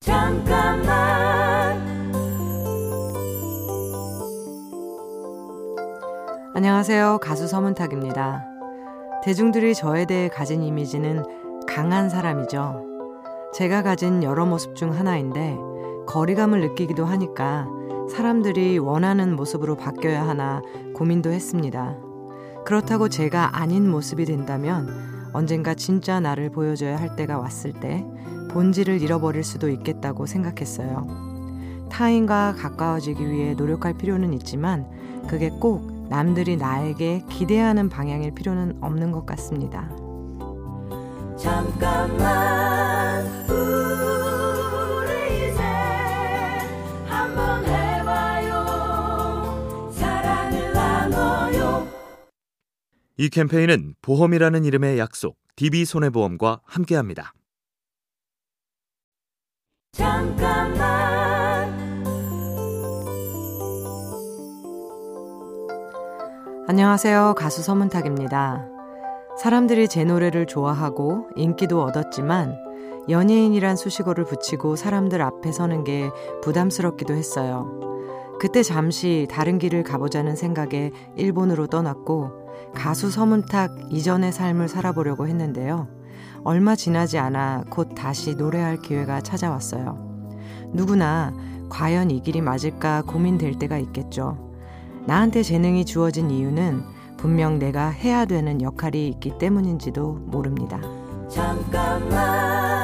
잠깐만 안녕하세요. 가수 서문탁입니다. 대중들이 저에 대해 가진 이미지는 강한 사람이죠. 제가 가진 여러 모습 중 하나인데 거리감을 느끼기도 하니까 사람들이 원하는 모습으로 바뀌어야 하나 고민도 했습니다. 그렇다고 제가 아닌 모습이 된다면 언젠가 진짜 나를 보여줘야 할 때가 왔을 때 본질을 잃어버릴 수도 있겠다고 생각했어요. 타인과 가까워지기 위해 노력할 필요는 있지만 그게 꼭 남들이 나에게 기대하는 방향일 필요는 없는 것 같습니다. 잠깐만 이 캠페인은 보험이라는 이름의 약속 DB손해보험과 함께합니다. 잠깐만 안녕하세요. 가수 서문탁입니다. 사람들이 제 노래를 좋아하고 인기도 얻었지만 연예인이란 수식어를 붙이고 사람들 앞에 서는 게 부담스럽기도 했어요. 그때 잠시 다른 길을 가보자는 생각에 일본으로 떠났고 가수 서문탁 이전의 삶을 살아보려고 했는데요. 얼마 지나지 않아 곧 다시 노래할 기회가 찾아왔어요. 누구나 과연 이 길이 맞을까 고민될 때가 있겠죠. 나한테 재능이 주어진 이유는 분명 내가 해야 되는 역할이 있기 때문인지도 모릅니다. 잠깐만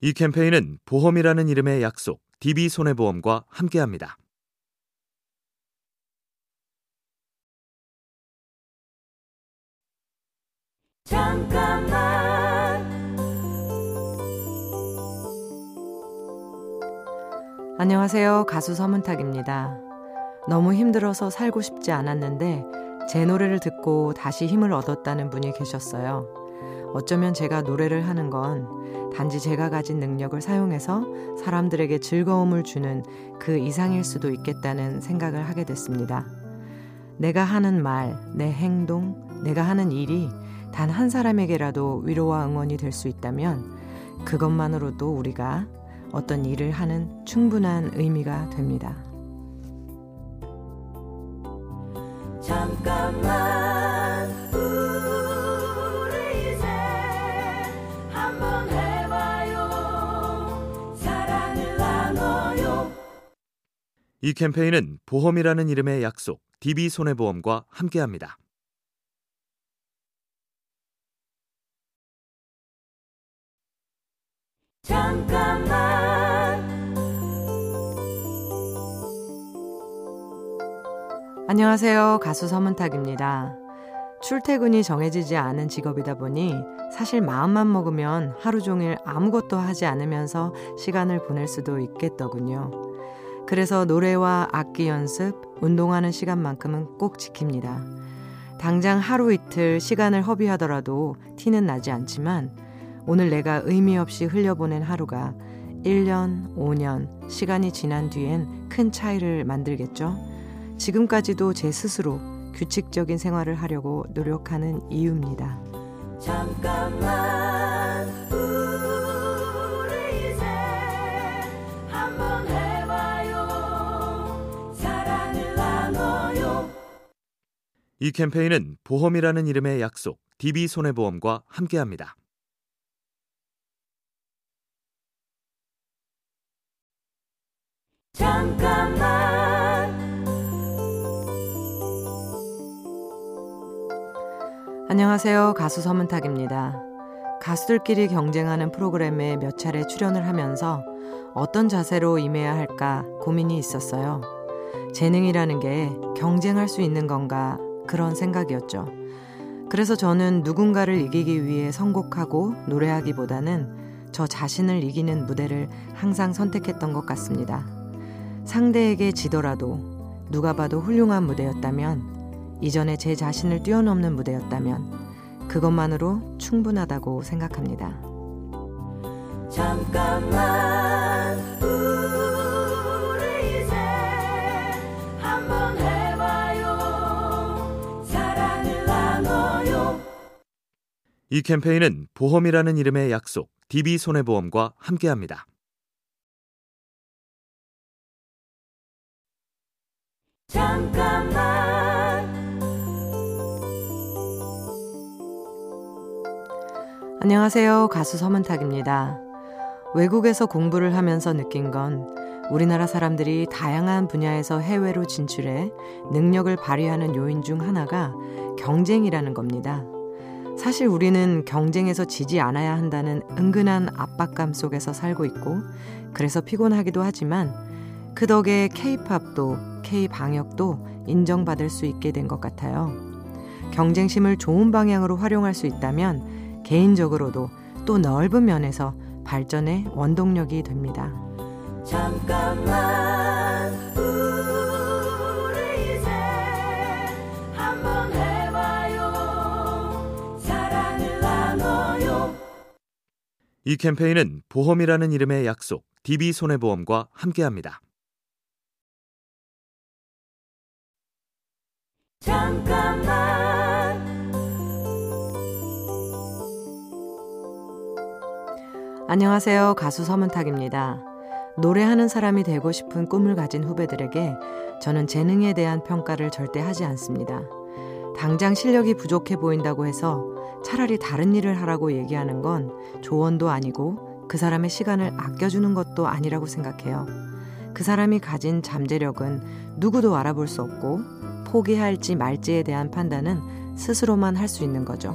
이 캠페인은 보험이라는 이름의 약속 DB손해보험과 함께합니다. 잠깐만 안녕하세요. 가수 서문탁입니다. 너무 힘들어서 살고 싶지 않았는데 제 노래를 듣고 다시 힘을 얻었다는 분이 계셨어요. 어쩌면 제가 노래를 하는 건 단지 제가 가진 능력을 사용해서 사람들에게 즐거움을 주는 그 이상일 수도 있겠다는 생각을 하게 됐습니다. 내가 하는 말, 내 행동, 내가 하는 일이 단 한 사람에게라도 위로와 응원이 될 수 있다면 그것만으로도 우리가 어떤 일을 하는 충분한 의미가 됩니다. 잠깐만 이 캠페인은 보험이라는 이름의 약속 DB손해보험과 함께합니다. 잠깐만 안녕하세요. 가수 서문탁입니다. 출퇴근이 정해지지 않은 직업이다 보니 사실 마음만 먹으면 하루 종일 아무것도 하지 않으면서 시간을 보낼 수도 있겠더군요. 그래서 노래와 악기 연습, 운동하는 시간만큼은 꼭 지킵니다. 당장 하루 이틀 시간을 허비하더라도 티는 나지 않지만 오늘 내가 의미 없이 흘려보낸 하루가 1년, 5년, 시간이 지난 뒤엔 큰 차이를 만들겠죠? 지금까지도 제 스스로 규칙적인 생활을 하려고 노력하는 이유입니다. 잠깐만 이 캠페인은 보험이라는 이름의 약속 DB손해보험과 함께합니다. 잠깐만 안녕하세요. 가수 서문탁입니다. 가수들끼리 경쟁하는 프로그램에 몇 차례 출연을 하면서 어떤 자세로 임해야 할까 고민이 있었어요. 재능이라는 게 경쟁할 수 있는 건가 그런 생각이었죠. 그래서 저는 누군가를 이기기 위해 선곡하고 노래하기보다는 저 자신을 이기는 무대를 항상 선택했던 것 같습니다. 상대에게 지더라도 누가 봐도 훌륭한 무대였다면 이전에 제 자신을 뛰어넘는 무대였다면 그것만으로 충분하다고 생각합니다. 잠깐만 이 캠페인은 보험이라는 이름의 약속, DB손해보험과 함께합니다. 잠깐만 안녕하세요. 가수 서문탁입니다. 외국에서 공부를 하면서 느낀 건 우리나라 사람들이 다양한 분야에서 해외로 진출해 능력을 발휘하는 요인 중 하나가 경쟁이라는 겁니다. 사실 우리는 경쟁에서 지지 않아야 한다는 은근한 압박감 속에서 살고 있고 그래서 피곤하기도 하지만 그 덕에 K-팝도 K-방역도 인정받을 수 있게 된 것 같아요. 경쟁심을 좋은 방향으로 활용할 수 있다면 개인적으로도 또 넓은 면에서 발전의 원동력이 됩니다. 잠깐만 이 캠페인은 보험이라는 이름의 약속, DB손해보험과 함께합니다. 잠깐만 안녕하세요. 가수 서문탁입니다. 노래하는 사람이 되고 싶은 꿈을 가진 후배들에게 저는 재능에 대한 평가를 절대 하지 않습니다. 당장 실력이 부족해 보인다고 해서 차라리 다른 일을 하라고 얘기하는 건 조언도 아니고 그 사람의 시간을 아껴주는 것도 아니라고 생각해요. 그 사람이 가진 잠재력은 누구도 알아볼 수 없고 포기할지 말지에 대한 판단은 스스로만 할 수 있는 거죠.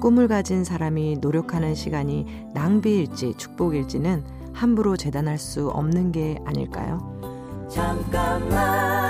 꿈을 가진 사람이 노력하는 시간이 낭비일지 축복일지는 함부로 재단할 수 없는 게 아닐까요? 잠깐만